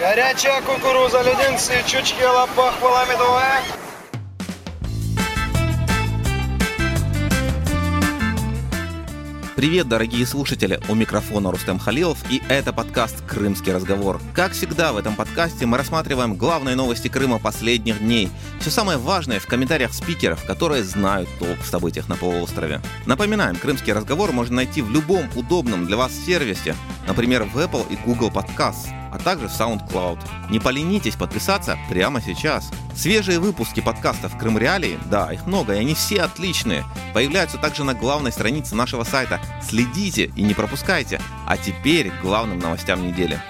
Горячая кукуруза, леденцы, чучки, лопах, медовая. Привет, дорогие слушатели! У микрофона Рустем Халилов, и это подкаст «Крымский разговор». Как всегда, в этом подкасте мы рассматриваем главные новости Крыма последних дней. Все самое важное в комментариях спикеров, которые знают толк в событиях на полуострове. Напоминаем, «Крымский разговор» можно найти в любом удобном для вас сервисе, например, в Apple и Google Podcasts а также в SoundCloud. Не поленитесь подписаться прямо сейчас. Свежие выпуски подкастов «Крым Реалии», да, их много, и они все отличные, появляются также на главной странице нашего сайта. Следите и не пропускайте. А теперь к главным новостям недели.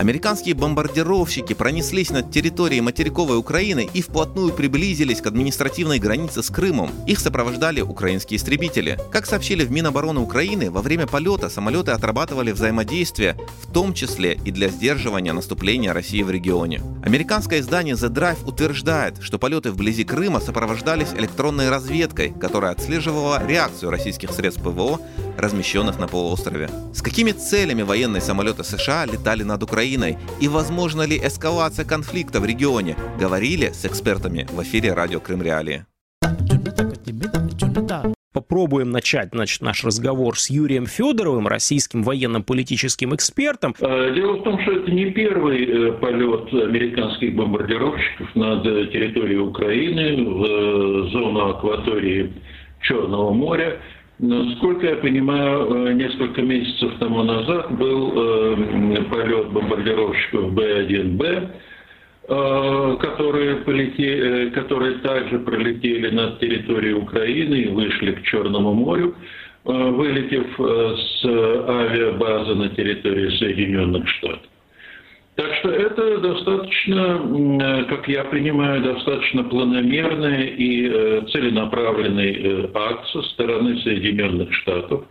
Американские бомбардировщики пронеслись над территорией материковой Украины и вплотную приблизились к административной границе с Крымом. Их сопровождали украинские истребители. Как сообщили в Минобороны Украины, во время полета самолеты отрабатывали взаимодействие, в том числе и для сдерживания наступления России в регионе. Американское издание The Drive утверждает, что полеты вблизи Крыма сопровождались электронной разведкой, которая отслеживала реакцию российских средств ПВО, размещенных на полуострове. С какими целями военные самолеты США летали над Украиной? И возможно ли эскалация конфликта в регионе, говорили с экспертами в эфире радио Крым Реалии. Попробуем начать значит, наш разговор с Юрием Федоровым, российским военно-политическим экспертом. Э, дело в том, что это не первый э, полет американских бомбардировщиков над территорией Украины в э, зону акватории Черного моря. Насколько я понимаю, э, несколько месяцев тому назад был э, полет бомбардировщиков Б-1Б, э, которые, полетели, которые также пролетели над территорией Украины и вышли к Черному морю, вылетев с авиабазы на территории Соединенных Штатов. Так что это достаточно, как я понимаю, достаточно планомерный и э, целенаправленный э, акт со стороны Соединенных Штатов.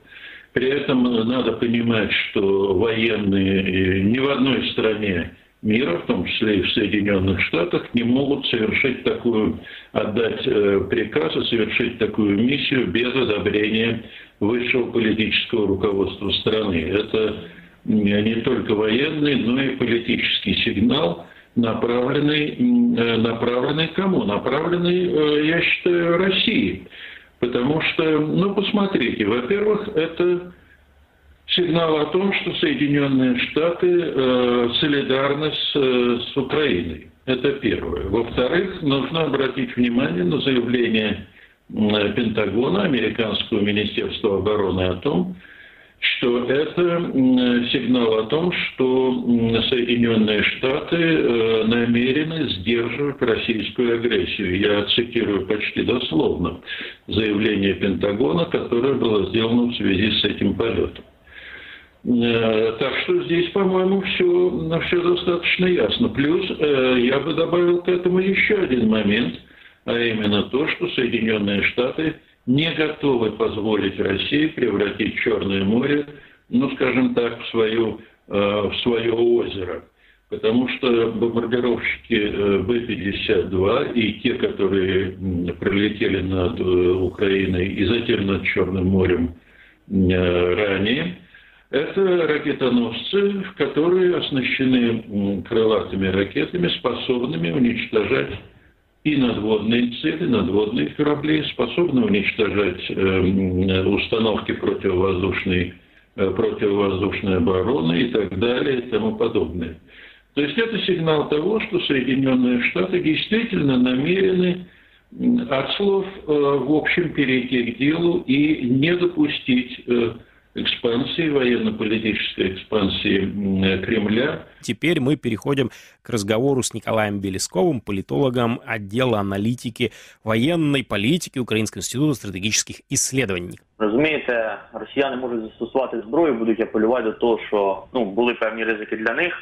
При этом надо понимать, что военные э, ни в одной стране мира, в том числе и в Соединенных Штатах, не могут совершить такую, отдать приказ и совершить такую миссию без одобрения высшего политического руководства страны. Это не только военный, но и политический сигнал, направленный, э, направленный кому? Направленный, э, я считаю, России. Потому что, ну, посмотрите, во-первых, это сигнал о том, что Соединенные Штаты э, солидарны с, с Украиной. Это первое. Во-вторых, нужно обратить внимание на заявление Пентагона, американского министерства обороны о том, что это сигнал о том, что Соединенные Штаты э, намерены сдерживать российскую агрессию. Я цитирую почти дословно заявление Пентагона, которое было сделано в связи с этим полетом. Э, так что здесь, по-моему, все, все достаточно ясно. Плюс э, я бы добавил к этому еще один момент, а именно то, что Соединенные Штаты – не готовы позволить России превратить Черное море, ну, скажем так, в, свою, э, в свое озеро. Потому что бомбардировщики э, Б-52 и те, которые пролетели над э, Украиной и затем над Черным морем ранее, это ракетоносцы, которые оснащены крылатыми ракетами, способными уничтожать и надводные цели, надводные корабли способны уничтожать э, установки противовоздушной, э, противовоздушной обороны и так далее и тому подобное. То есть это сигнал того, что Соединенные Штаты действительно намерены от слов э, в общем перейти к делу и не допустить э, экспансии, военно-политической экспансии Кремля. Теперь мы переходим к разговору с Николаем Белесковым, политологом отдела аналитики военной политики Українського інституту стратегічних ісследувань. Розумієте, росіяни можуть застосувати зброю, будуть апелювати до того, що ну були певні ризики для них.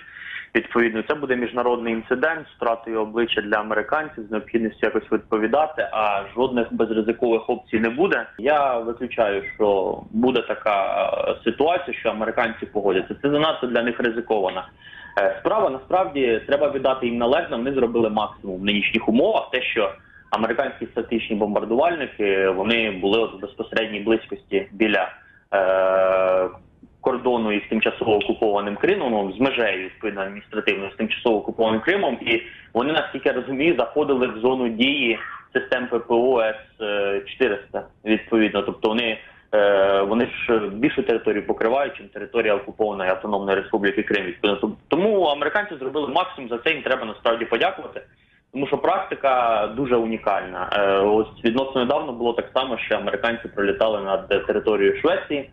Відповідно, це буде міжнародний інцидент з втратою обличчя для американців з необхідністю якось відповідати. А жодних безризикових опцій не буде. Я виключаю, що буде така е, ситуація, що американці погодяться. Це занадто для них ризикована е, справа. Насправді треба віддати їм належне. Вони зробили максимум в нинішніх умовах. Те, що американські статичні бомбардувальники вони були в безпосередній близькості біля. Е- кордону із тимчасово окупованим Кримом, ну, з межею відповідно адміністративною з тимчасово окупованим Кримом, і вони наскільки я розумію, заходили в зону дії систем ППО С-400, відповідно. Тобто вони е, вони ж більшу територію покривають, ніж територія окупованої Автономної Республіки Крим. Тому американці зробили максимум за це їм треба насправді подякувати. Тому що практика дуже унікальна. Е, ось відносно недавно було так само, що американці пролітали над територією Швеції,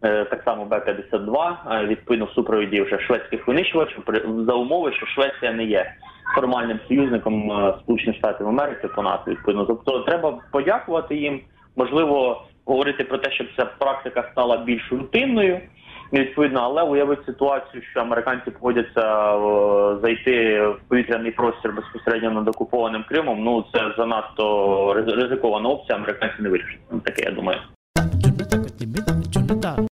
так само Б-52, е, відповідно в супровіді вже шведських винищувачів, за умови, що Швеція не є формальним союзником е, Сполучених Штатів Америки по НАТО. Відповідно, тобто треба подякувати їм. Можливо, говорити про те, щоб ця практика стала більш рутинною. Відповідно, але уявити ситуацію, що американці погодяться е, зайти в повітряний простір безпосередньо над окупованим Кримом. Ну це занадто ризикована опція. Американці не вирішать. Ну, Таке я думаю.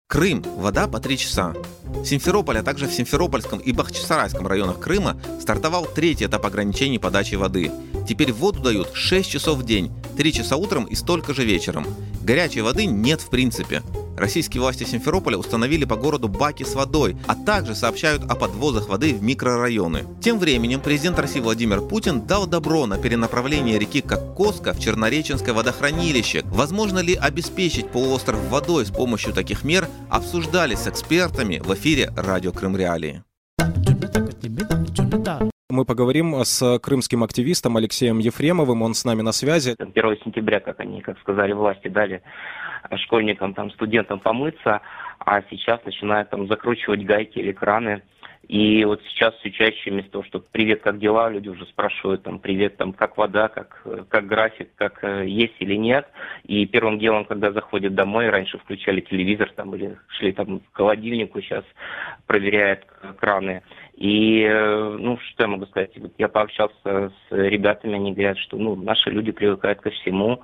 Крым. Вода по 3 часа. В Симферополе, а также в Симферопольском и Бахчисарайском районах Крыма стартовал третий этап ограничений подачи воды. Теперь воду дают 6 часов в день, 3 часа утром и столько же вечером. Горячей воды нет в принципе. Российские власти Симферополя установили по городу баки с водой, а также сообщают о подвозах воды в микрорайоны. Тем временем президент России Владимир Путин дал добро на перенаправление реки Кокоска в Чернореченское водохранилище. Возможно ли обеспечить полуостров водой с помощью таких мер, обсуждались с экспертами в эфире «Радио Крым Реалии». Мы поговорим с крымским активистом Алексеем Ефремовым, он с нами на связи. 1 сентября, как они, как сказали власти, дали школьникам, там, студентам помыться, а сейчас начинают там закручивать гайки или краны. И вот сейчас все чаще вместо того, что «Привет, как дела?», люди уже спрашивают там «Привет, там, как вода, как, как график, как э, есть или нет?». И первым делом, когда заходят домой, раньше включали телевизор там или шли там к холодильнику, сейчас проверяют э, краны. И, э, ну, что я могу сказать? Вот я пообщался с ребятами, они говорят, что, ну, наши люди привыкают ко всему,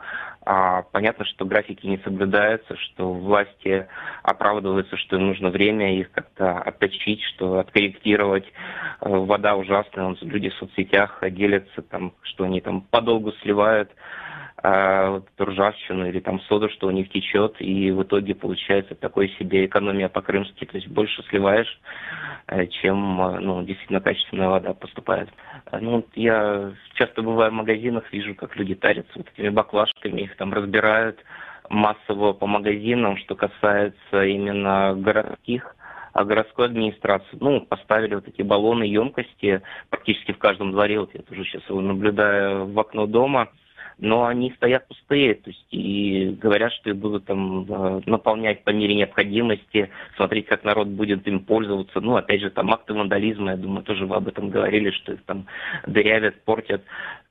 понятно, что графики не соблюдаются, что власти оправдываются, что им нужно время их как-то отточить, что откорректировать. Э, Вода ужасная, люди в соцсетях делятся, там, что они там подолгу сливают э, вот ржавчину или там соду, что у них течет, и в итоге получается такой себе экономия по-крымски, то есть больше сливаешь, э, чем э, ну, действительно качественная вода поступает. Э, Ну, я часто бываю в магазинах, вижу, как люди тарятся вот этими баклажками, их там разбирают массово по магазинам, что касается именно городских а городской администрации, ну, поставили вот эти баллоны, емкости практически в каждом дворе, вот я тоже сейчас его наблюдаю в окно дома, но они стоят пустые, то есть и говорят, что их будут там э, наполнять по мере необходимости, смотреть, как народ будет им пользоваться. Ну, опять же, там акты вандализма, я думаю, тоже вы об этом говорили, что их там дырявят, портят.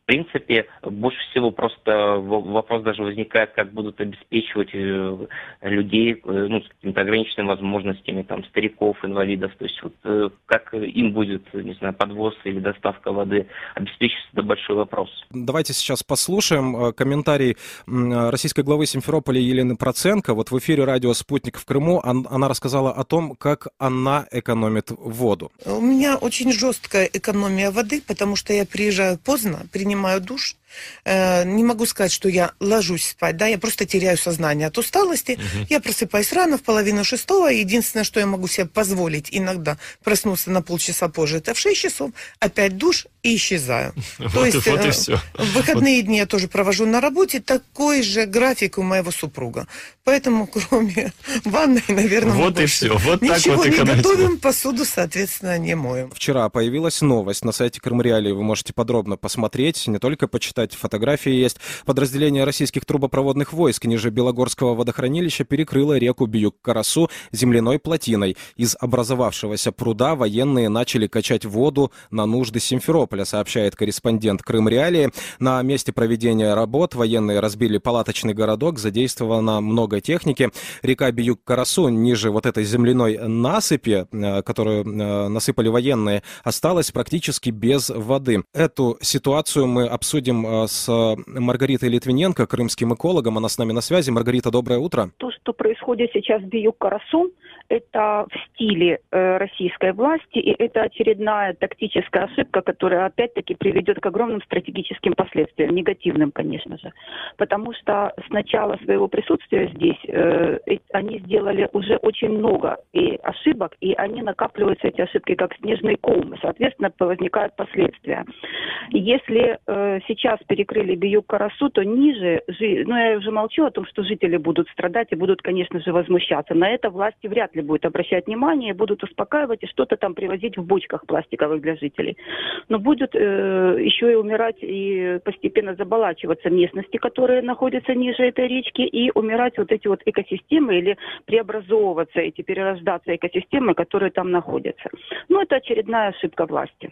В принципе, больше всего просто вопрос даже возникает, как будут обеспечивать э, людей э, ну, с какими-то ограниченными возможностями, там, стариков, инвалидов, то есть вот э, как им будет, не знаю, подвоз или доставка воды обеспечится, это большой вопрос. Давайте сейчас послушаем комментарий российской главы Симферополя Елены Проценко. Вот в эфире радио «Спутник» в Крыму он- она рассказала о том, как она экономит воду. У меня очень жесткая экономия воды, потому что я приезжаю поздно, принимаю душ. Э, Не могу сказать, что я ложусь спать, да, я просто теряю сознание от усталости. Я просыпаюсь рано, в половину шестого. Единственное, что я могу себе позволить иногда проснуться на полчаса позже, это в 6 часов, опять душ и исчезаю. То есть вот и э, все. в выходные дни я тоже провожу на работе. Такой же график у моего супруга. Поэтому, кроме ванной, наверное, мы Вот и все. Вот так Ничего вот не готовим, посуду, соответственно, не моем. Вчера появилась новость на сайте Крым Реалии. Вы можете подробно посмотреть, не только почитать, фотографии есть. Подразделение российских трубопроводных войск ниже Белогорского водохранилища перекрыло реку Биюк-Карасу земляной плотиной. Из образовавшегося пруда военные начали качать воду на нужды Симферополя, сообщает корреспондент Крым Реалии. На месте проведения работ военные разбили палаточный городок, задействовано много техники. Река Биюк-Карасу ниже вот этой земляной насыпи, э, которую э, насыпали военные, осталась практически без воды. Эту ситуацию мы обсудим э, с Маргаритой Литвиненко, крымским экологом. Она с нами на связи. Маргарита, доброе утро. То, что происходит сейчас в Биюк-Карасу, это в стиле э, российской власти, и это очередная тактическая ошибка, которая опять-таки приведет к огромным стратегическим последствиям, негативным, конечно же. Потому что с начала своего присутствия здесь э, они сделали уже очень много и ошибок, и они накапливаются, эти ошибки, как снежные комы. Соответственно, возникают последствия. Если э, сейчас перекрыли Биюк-Карасу, то ниже, ну я уже молчу о том, что жители будут страдать и будут, конечно же, возмущаться. На это власти вряд ли будут обращать внимание, будут успокаивать и что-то там привозить в бочках пластиковых для жителей. Но будет э, еще и умирать и постепенно заболачиваться местности, которые находятся ниже этой речки, и умирать вот эти вот экосистемы или преобразовываться эти, перерождаться экосистемы, которые там находятся. Ну, это очередная ошибка власти.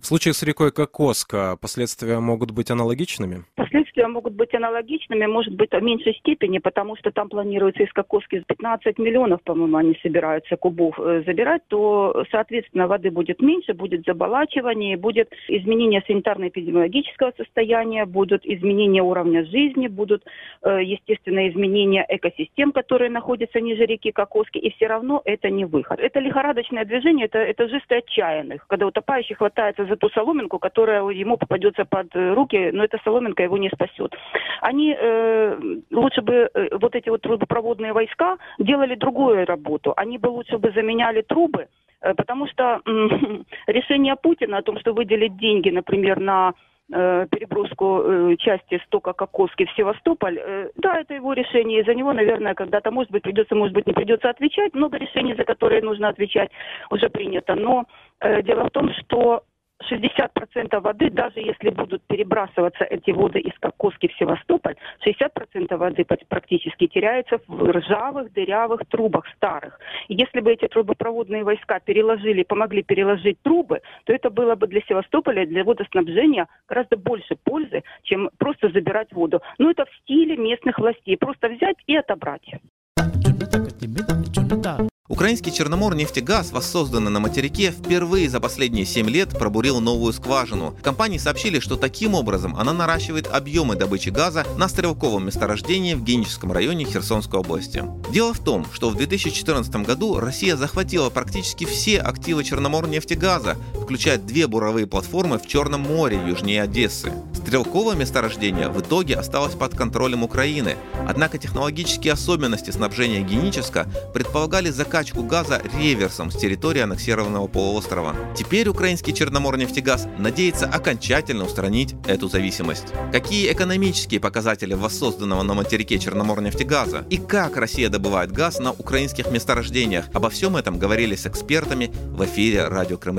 В случае с рекой Кокоска последствия могут быть аналогичными? Последствия могут быть аналогичными, может быть, в меньшей степени, потому что там планируется из Кокоски 15 миллионов, по-моему, они собираются кубов э, забирать, то, соответственно, воды будет меньше, будет заболачивание, будет изменение санитарно-эпидемиологического состояния, будут изменения уровня жизни, будут, э, естественно, изменения экосистем, которые находятся ниже реки Кокоски, и все равно это не выход. Это лихорадочное движение, это, это жесты отчаянных, когда утопающий хватается за ту соломинку, которая ему попадется под руки, но эта соломинка его не спасет. Они э, лучше бы э, вот эти вот трубопроводные войска делали другую работу. Они бы лучше бы заменяли трубы, э, потому что решение Путина о том, что выделить деньги, например, на э, переброску э, части стока Кокоски в Севастополь, да, это его решение, и за него, наверное, когда-то, может быть, придется, может быть, не придется отвечать. Много решений, за которые нужно отвечать, уже принято. Но дело в том, что 60% воды, даже если будут перебрасываться эти воды из Кокоски в Севастополь, 60% воды практически теряется в ржавых, дырявых трубах старых. И если бы эти трубопроводные войска переложили, помогли переложить трубы, то это было бы для Севастополя, для водоснабжения гораздо больше пользы, чем просто забирать воду. Но это в стиле местных властей. Просто взять и отобрать. Украинский Черномор-нефтегаз, воссозданный на материке, впервые за последние 7 лет пробурил новую скважину. Компании сообщили, что таким образом она наращивает объемы добычи газа на стрелковом месторождении в Геническом районе Херсонской области. Дело в том, что в 2014 году Россия захватила практически все активы Черномор-нефтегаза, включая две буровые платформы в Черном море южнее Одессы. Стрелковое месторождение в итоге осталось под контролем Украины, однако технологические особенности снабжения Геническа предполагали закачку газа реверсом с территории аннексированного полуострова. Теперь украинский Черноморнефтегаз надеется окончательно устранить эту зависимость. Какие экономические показатели воссозданного на материке Черноморнефтегаза и как Россия добывает газ на украинских месторождениях? Обо всем этом говорили с экспертами в эфире радио Крым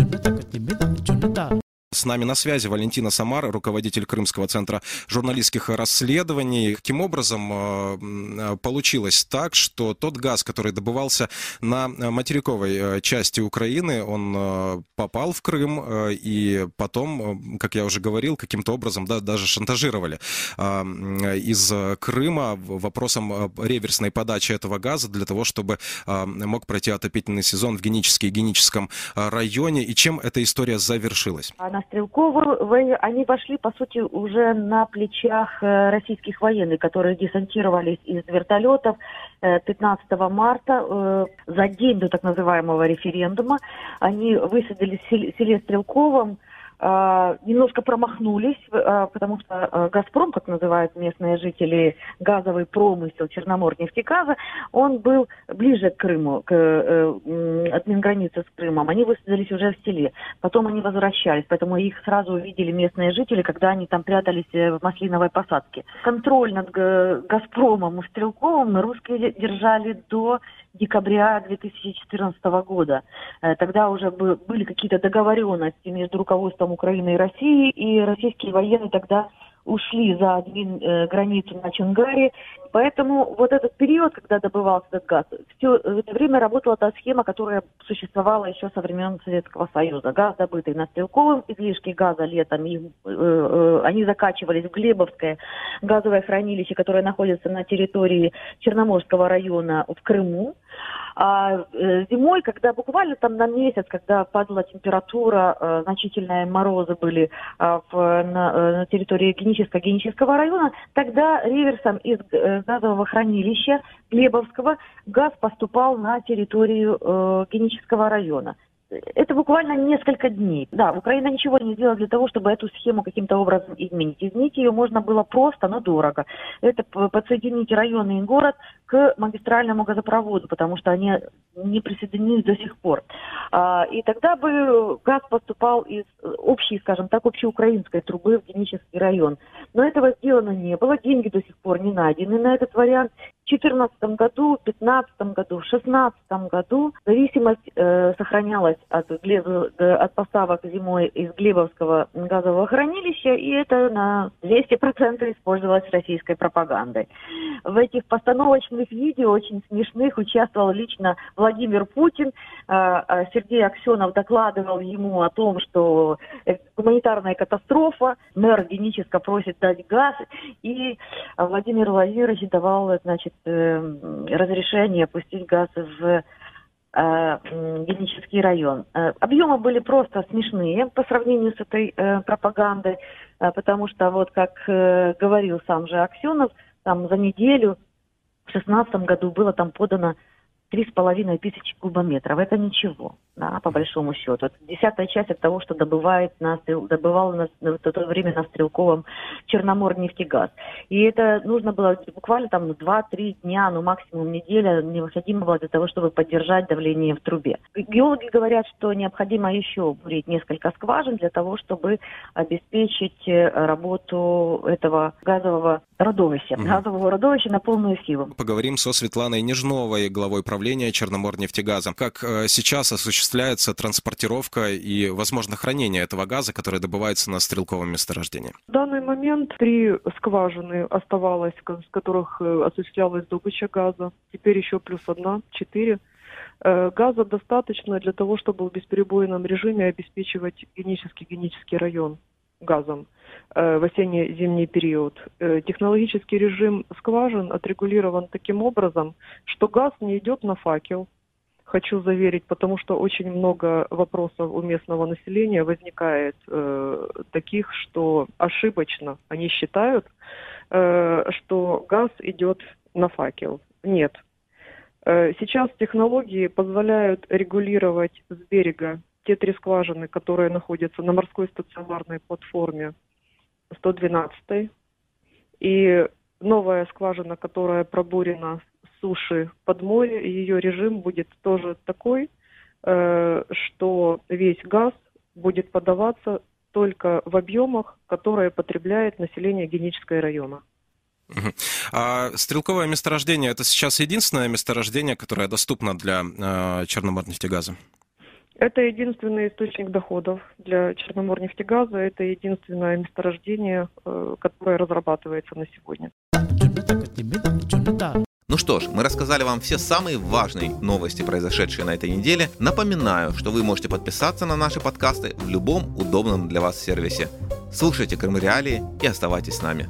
С нами на связи Валентина Самара, руководитель Крымского центра журналистских расследований. Каким образом э, э, получилось так, что тот газ, который добывался на материковой э, части Украины, он попал в Крым, и потом, как я уже говорил, каким-то образом да, даже шантажировали из Крыма вопросом реверсной подачи этого газа для того, чтобы мог пройти отопительный сезон в Геническом и Геническом районе. И чем эта история завершилась? Стрелкову, они вошли, по сути, уже на плечах э, российских военных, которые десантировались из вертолетов 15 э, марта, э, за день до так называемого референдума. Они высадились в селе Стрелковом, немножко промахнулись, а, потому что а, «Газпром», как называют местные жители, газовый промысел Черноморнефтегаза, он был ближе к Крыму, к э, админгранице с Крымом. Они высадились уже в селе. Потом они возвращались, поэтому их сразу увидели местные жители, когда они там прятались э, в маслиновой посадке. Контроль над «Газпромом» и Стрелковым русские держали до декабря 2014 года. Э, тогда уже были какие-то договоренности между руководством Украины и России, и российские военные тогда ушли за админ, э, границу на Чунгаре. Поэтому вот этот период, когда добывался этот газ, все это время работала та схема, которая существовала еще со времен Советского Союза. Газ, добытый на Стрелковом, излишки газа летом, их, э, э, они закачивались в Глебовское газовое хранилище, которое находится на территории Черноморского района в Крыму. А э, зимой, когда буквально там на месяц, когда падала температура, э, значительные морозы были э, в, на, э, на территории Генического генического района, тогда реверсом из э, газового хранилища Глебовского газ поступал на территорию э, Генического района это буквально несколько дней. Да, Украина ничего не сделала для того, чтобы эту схему каким-то образом изменить. Изменить ее можно было просто, но дорого. Это подсоединить районы и город к магистральному газопроводу, потому что они не присоединились до сих пор. А, и тогда бы газ поступал из общей, скажем так, общеукраинской трубы в Генический район. Но этого сделано не было, деньги до сих пор не найдены на этот вариант. 2014 году, в 2015 году, в 2016 году зависимость э, сохранялась от, глеб, э, от поставок зимой из Глебовского газового хранилища, и это на 200% использовалось российской пропагандой. В этих постановочных видео, очень смешных, участвовал лично Владимир Путин. Э, э Сергей Аксенов докладывал ему о том, что гуманитарная катастрофа, мэр Геническо просит дать газ, и Владимир Владимирович давал, значит, э, разрешение пустить газ в э, Генический район. Э, объемы были просто смешные по сравнению с этой э, пропагандой, э, потому что, вот как э, говорил сам же Аксенов, там за неделю в 2016 году было там подано три с половиной тысячи кубометров. Это ничего, да, по большому счету. Это десятая часть от того, что добывает на, добывал на, в то время на Стрелковом Черномор нефтегаз. И это нужно было буквально там 2-3 дня, ну максимум неделя необходимо было для того, чтобы поддержать давление в трубе. Геологи говорят, что необходимо еще бурить несколько скважин для того, чтобы обеспечить э, работу этого газового родовища, угу. газового родовища на полную силу. Поговорим со Светланой Нежновой, главой правления Черноморнефтегаза. Как э, сейчас осуществляется транспортировка и, возможно, хранение этого газа, который добывается на стрелковом месторождении? В данный момент три скважины оставалось, с которых э, осуществлялась добыча газа. Теперь еще плюс одна, четыре. Э, газа достаточно для того, чтобы в бесперебойном режиме обеспечивать генический генический район газом в осенне-зимний период. Технологический режим скважин отрегулирован таким образом, что газ не идет на факел. Хочу заверить, потому что очень много вопросов у местного населения возникает э, таких, что ошибочно они считают, э, что газ идет на факел. Нет. Э, сейчас технологии позволяют регулировать с берега те три скважины, которые находятся на морской стационарной платформе 112 и новая скважина, которая пробурена суши под море, ее режим будет тоже такой, э, что весь газ будет подаваться только в объемах, которые потребляет население Генического района. А стрелковое месторождение это сейчас единственное месторождение, которое доступно для э, Черноморнефтегаза? Это единственный источник доходов для Черноморнефтегаза. Это единственное месторождение, э, которое разрабатывается на сегодня. Ну что ж, мы рассказали вам все самые важные новости, произошедшие на этой неделе. Напоминаю, что вы можете подписаться на наши подкасты в любом удобном для вас сервисе. Слушайте Крым Реалии и оставайтесь с нами.